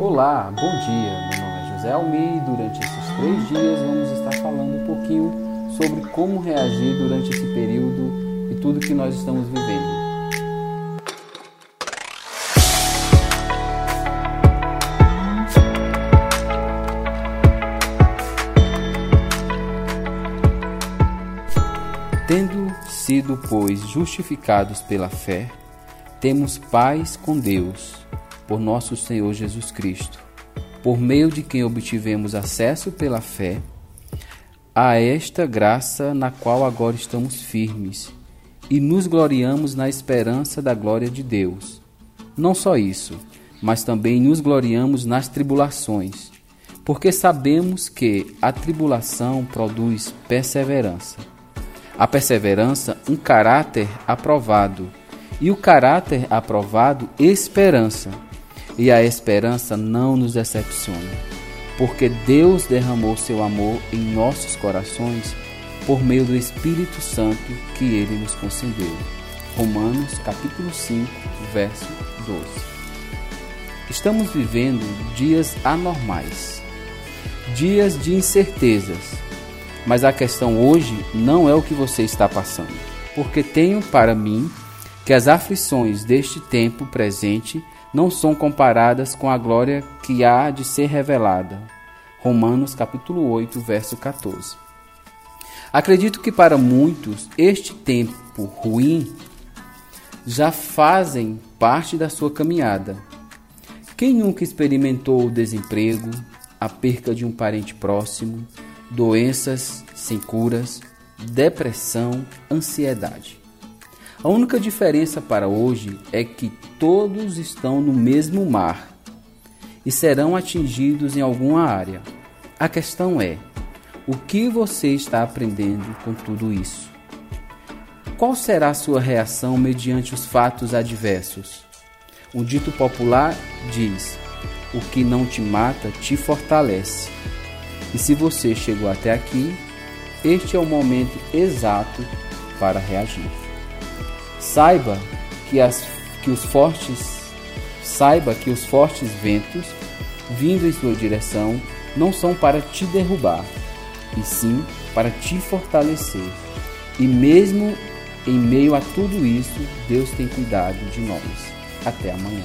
Olá, bom dia. Meu nome é José Almi e durante esses três dias vamos estar falando um pouquinho sobre como reagir durante esse período e tudo que nós estamos vivendo. Tendo sido, pois, justificados pela fé, temos paz com Deus, por nosso Senhor Jesus Cristo, por meio de quem obtivemos acesso pela fé a esta graça na qual agora estamos firmes e nos gloriamos na esperança da glória de Deus. Não só isso, mas também nos gloriamos nas tribulações, porque sabemos que a tribulação produz perseverança a perseverança, um caráter aprovado, e o caráter aprovado, esperança. E a esperança não nos decepciona, porque Deus derramou seu amor em nossos corações por meio do Espírito Santo que ele nos concedeu. Romanos capítulo 5, verso 12. Estamos vivendo dias anormais, dias de incertezas, mas a questão hoje não é o que você está passando, porque tenho para mim que as aflições deste tempo presente não são comparadas com a glória que há de ser revelada. Romanos capítulo 8, verso 14. Acredito que para muitos este tempo ruim já fazem parte da sua caminhada. Quem nunca experimentou o desemprego, a perca de um parente próximo, doenças sem curas, depressão, ansiedade. A única diferença para hoje é que todos estão no mesmo mar e serão atingidos em alguma área. A questão é: o que você está aprendendo com tudo isso? Qual será a sua reação mediante os fatos adversos? Um dito popular diz: o que não te mata te fortalece. E se você chegou até aqui, este é o momento exato para reagir. Saiba que, as, que os fortes saiba que os fortes ventos vindo em sua direção não são para te derrubar, e sim para te fortalecer. E mesmo em meio a tudo isso, Deus tem cuidado de nós. Até amanhã.